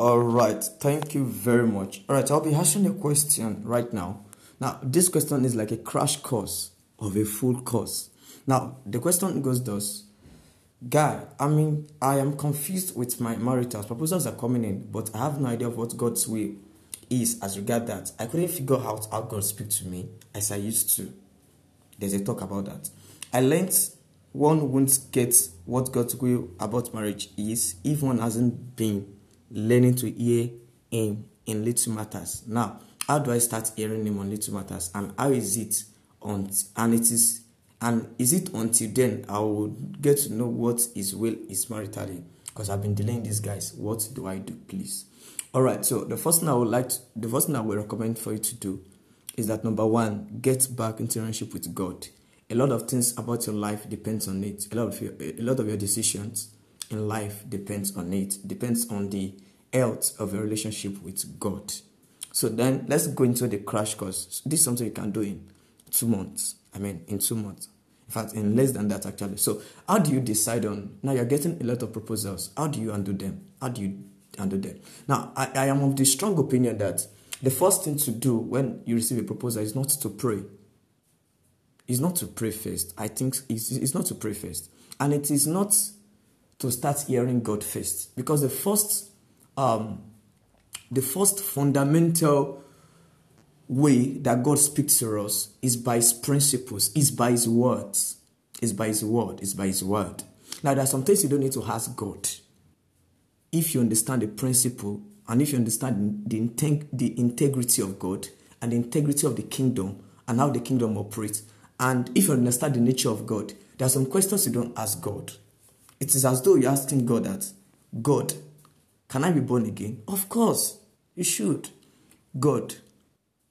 All right, thank you very much. All right, I'll be asking a question right now. Now, this question is like a crash course of a full course. Now, the question goes thus Guy, I mean, I am confused with my marital proposals are coming in, but I have no idea of what God's will is as regard that. I couldn't figure out how God speaks to me as I used to. There's a talk about that. I learned one won't get what God's will about marriage is if one hasn't been learning to hear Him in little matters. Now, how do I start hearing Him on little matters, and how is it on? And it is, and is it until then I will get to know what His will is maritally? Because I've been delaying these guys. What do I do, please? All right. So the first thing I would like, to, the first thing I would recommend for you to do is that number one, get back into relationship with God. A lot of things about your life depends on it. A lot of your, a lot of your decisions in life depends on it. Depends on the health of your relationship with God. So then let's go into the crash course. This is something you can do in two months. I mean, in two months. In fact, in less than that actually. So how do you decide on now you're getting a lot of proposals? How do you undo them? How do you undo them? Now I, I am of the strong opinion that the first thing to do when you receive a proposal is not to pray. It's not to pray first. I think it's, it's not to pray first. And it is not to start hearing God first. Because the first um, the first fundamental way that God speaks to us is by his principles, is by his words. Is by his word, is by his word. Now there are some things you don't need to ask God. If you understand the principle and if you understand the, integ- the integrity of God and the integrity of the kingdom and how the kingdom operates, and if you understand the nature of God, there are some questions you don't ask God. It is as though you're asking God that, God, can I be born again? Of course, you should. God,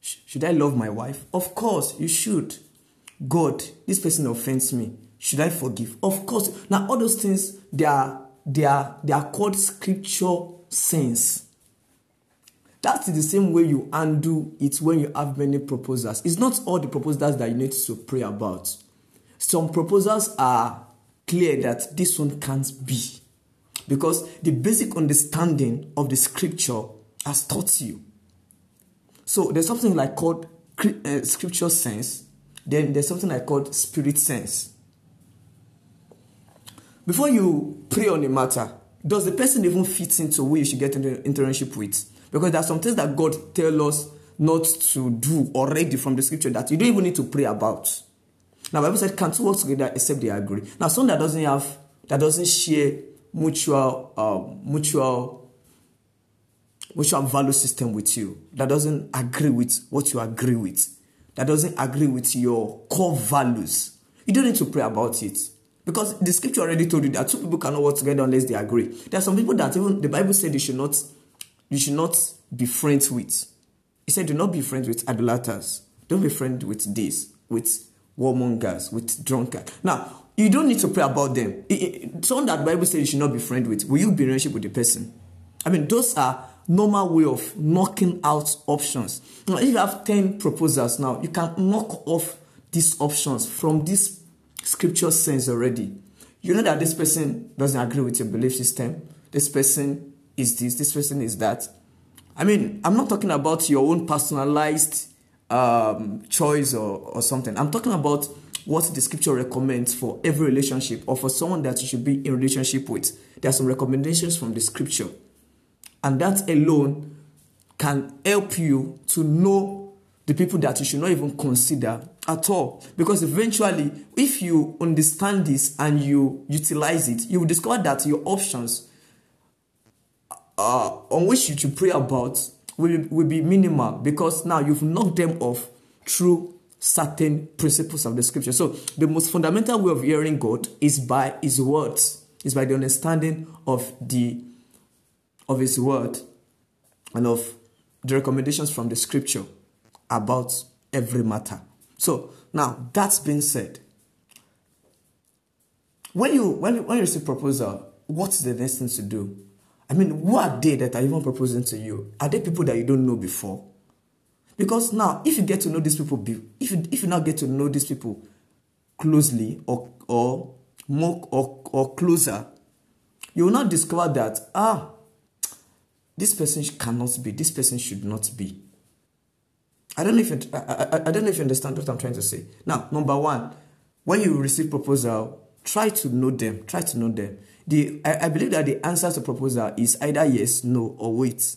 sh- should I love my wife? Of course, you should. God, this person offends me. Should I forgive? Of course. Now, all those things, they are, they are, they are called scripture sense. That's the same way you undo it when you have many proposals. It's not all the proposals that you need to pray about. Some proposals are clear that this one can't be because the basic understanding of the scripture has taught you. So there's something like called uh, scripture sense, then there's something like called spirit sense. Before you pray on a matter, does the person even fit into who you should get into internship with? Because there are some things that God tell us not to do already from the scripture that you don't even need to pray about. Now, Bible said, "Can two work together except they agree?" Now, someone that doesn't have, that doesn't share mutual, uh, mutual, mutual value system with you, that doesn't agree with what you agree with, that doesn't agree with your core values, you don't need to pray about it. Because the scripture already told you that two people cannot work together unless they agree. There are some people that even the Bible said you should not, you should not be friends with. He said, do not be friends with idolaters. Don't be friends with this, with warmongers, with drunkards. Now, you don't need to pray about them. someone that Bible says you should not be friend with, will you be in relationship with the person? I mean, those are normal way of knocking out options. Now, if you have 10 proposals now, you can knock off these options from this scripture sense already. You know that this person doesn't agree with your belief system. This person is this, this person is that. I mean, I'm not talking about your own personalized um, choice or, or something. I'm talking about what the scripture recommends for every relationship or for someone that you should be in relationship with. There are some recommendations from the scripture. And that alone can help you to know the people that you should not even consider at all. Because eventually, if you understand this and you utilize it, you will discover that your options uh, on which you should pray about will, will be minimal because now you've knocked them off through certain principles of the scripture. So the most fundamental way of hearing God is by his words, is by the understanding of the of his word and of the recommendations from the scripture about every matter. So now that's been said. When you when you, when you receive proposal, what's the next thing to do? I mean, who are they that are even proposing to you? Are they people that you don't know before? Because now, if you get to know these people, if you, if you now get to know these people closely or, or more or, or closer, you will not discover that, ah, this person cannot be, this person should not be. I don't know if it, I, I, I don't know if you understand what I'm trying to say. Now, number one, when you receive proposal, try to know them. Try to know them. The I, I believe that the answer to proposal is either yes, no, or wait.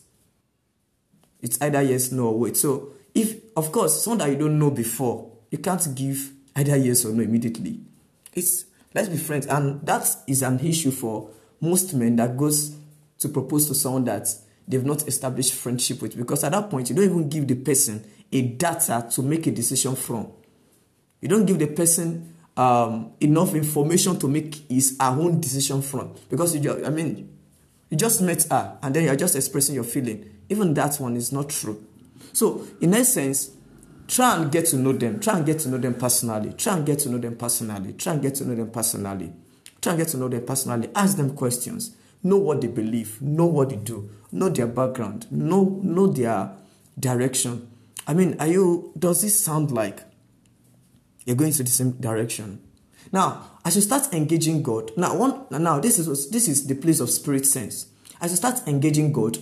It's either yes, no, or wait. So if of course someone that you don't know before, you can't give either yes or no immediately. It's let's be friends, and that is an issue for most men that goes to propose to someone that they've not established friendship with because at that point you don't even give the person a data to make a decision from. You don't give the person um, enough information to make his her own decision from because you just, I mean you just met her and then you're just expressing your feeling. Even that one is not true. So in essence, try and get to know them. Try and get to know them personally. Try and get to know them personally. Try and get to know them personally. Try and get to know them personally. Ask them questions. Know what they believe. Know what they do. Know their background. Know know their direction. I mean, are you, does this sound like you're going to the same direction? Now, as you start engaging God, now one, now this is this is the place of spirit sense. As you start engaging God,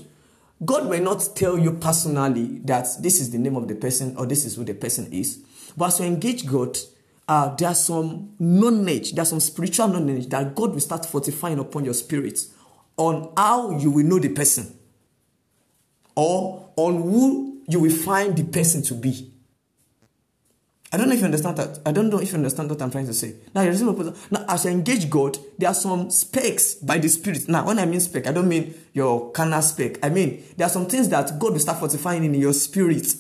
God may not tell you personally that this is the name of the person or this is who the person is. But as you engage God, uh, there's some knowledge, there's some spiritual knowledge that God will start fortifying upon your spirit on how you will know the person or on who you will find the person to be. I don't know if you understand that. I don't know if you understand what I'm trying to say. Now, you receive a Now, as you engage God, there are some specs by the Spirit. Now, when I mean spec, I don't mean your carnal spec. I mean, there are some things that God will start fortifying in your spirit.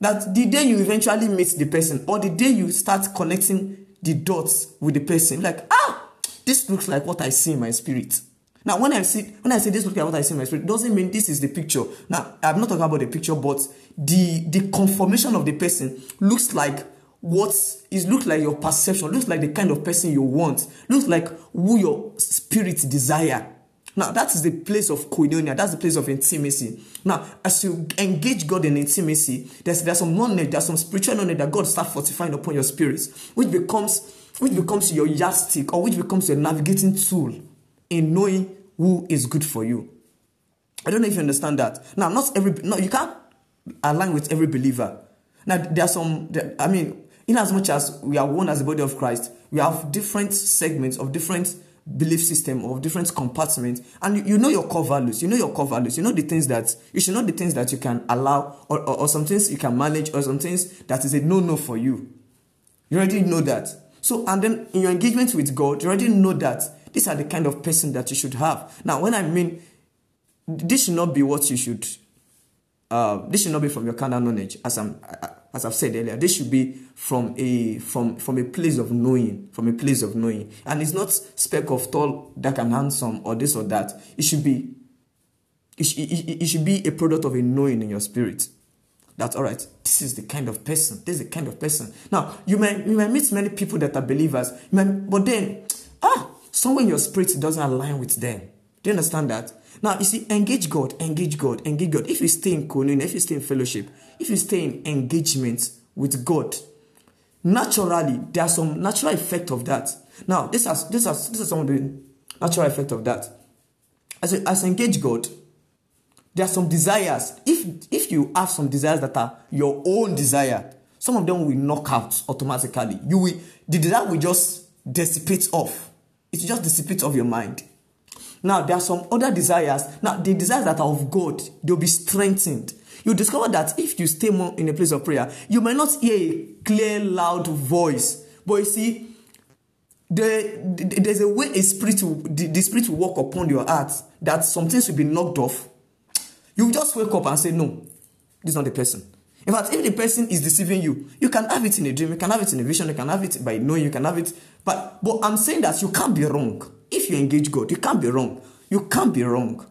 That the day you eventually meet the person, or the day you start connecting the dots with the person, like, ah, this looks like what I see in my spirit. Now, when I see when I say this look at what I see in my spirit, doesn't mean this is the picture. Now, I'm not talking about the picture, but the the conformation of the person looks like what is looks like your perception, looks like the kind of person you want, looks like who your spirit desire. Now, that is the place of koinonia. That's the place of intimacy. Now, as you engage God in intimacy, there's there's some knowledge, there's some spiritual knowledge that God starts fortifying upon your spirit, which becomes which becomes your yardstick or which becomes your navigating tool in knowing who is good for you. I don't know if you understand that. Now, not every no, you can't align with every believer. Now, there are some. There, I mean, in as much as we are one as the body of Christ, we have different segments of different belief system of different compartments and you, you know your core values you know your core values you know the things that you should know the things that you can allow or, or, or some things you can manage or some things that is a no-no for you you already know that so and then in your engagement with god you already know that these are the kind of person that you should have. Now, when I mean, this should not be what you should. Uh, this should not be from your carnal knowledge, as I'm, as I've said earlier. This should be from a from from a place of knowing, from a place of knowing, and it's not spec of tall, dark, and handsome, or this or that. It should be. It, it, it should be a product of a knowing in your spirit. That's all right. This is the kind of person. This is the kind of person. Now you may you may meet many people that are believers, may, but then ah somewhere in your spirit doesn't align with them. Do you understand that? Now, you see, engage God, engage God, engage God. If you stay in communion, if you stay in fellowship, if you stay in engagement with God, naturally, there's some natural effect of that. Now, this has this has this is some of the natural effect of that. As as engage God, there are some desires. If if you have some desires that are your own desire, some of them will knock out automatically. You will the desire will just dissipate off it just dissipates of your mind. Now, there are some other desires. Now, the desires that are of God, they'll be strengthened. You discover that if you stay more in a place of prayer, you may not hear a clear, loud voice. But you see, the, the, there's a way a spirit will, the, the spirit will walk upon your heart that some things will be knocked off. You just wake up and say, No, this is not the person. In fact, if the person is deceiving you, you can have it in a dream, you can have it in a vision, you can have it by knowing, you can have it. But, but I'm saying that you can't be wrong. If you engage God, you can't be wrong. You can't be wrong.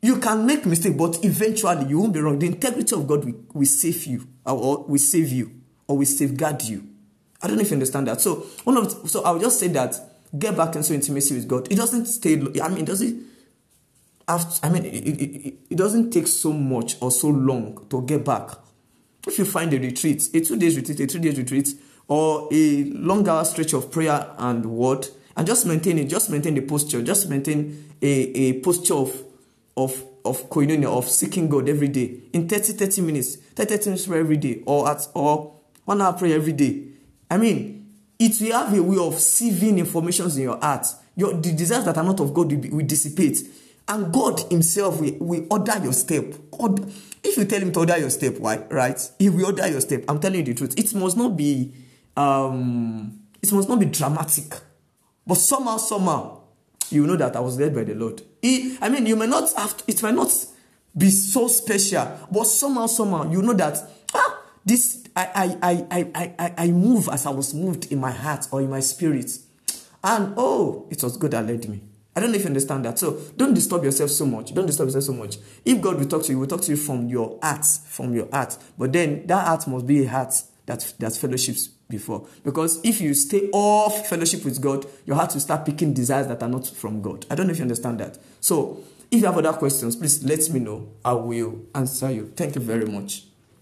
You can make mistake, but eventually you won't be wrong. The integrity of God will, will save you, or will save you, or will safeguard you. I don't know if you understand that. So one of the, so I'll just say that get back into intimacy with God. It doesn't stay. I mean, does it? After, I mean, it, it, it doesn't take so much or so long to get back. If you find a retreat, a two days retreat, a three days retreat, or a longer stretch of prayer and word, and just maintain it, just maintain the posture, just maintain a, a posture of of of koinonia of seeking God every day in 30 30 minutes 30 30 minutes every day or at or one hour prayer every day I mean it will have a way of sieving informations in your heart your the desires that are not of God will, be, will dissipate and God himself will, will order your step order, if you tell him to order your step why right he will order your step I'm telling you the truth it must not be um it must not be dramatic but somehow somehow you know that I was led by the Lord. He, I mean, you may not have, it might not be so special, but somehow, somehow, you know that, ah, this, I, I, I, I, I, I move as I was moved in my heart or in my spirit. And oh, it was God that led me. I don't know if you understand that. So don't disturb yourself so much. Don't disturb yourself so much. If God will talk to you, will talk to you from your heart, from your heart. But then that heart must be a heart that, that fellowships before. Because if you stay off fellowship with God, your heart will start picking desires that are not from God. I don't know if you understand that. So, if you have other questions, please let me know. I will answer you. Thank you very much.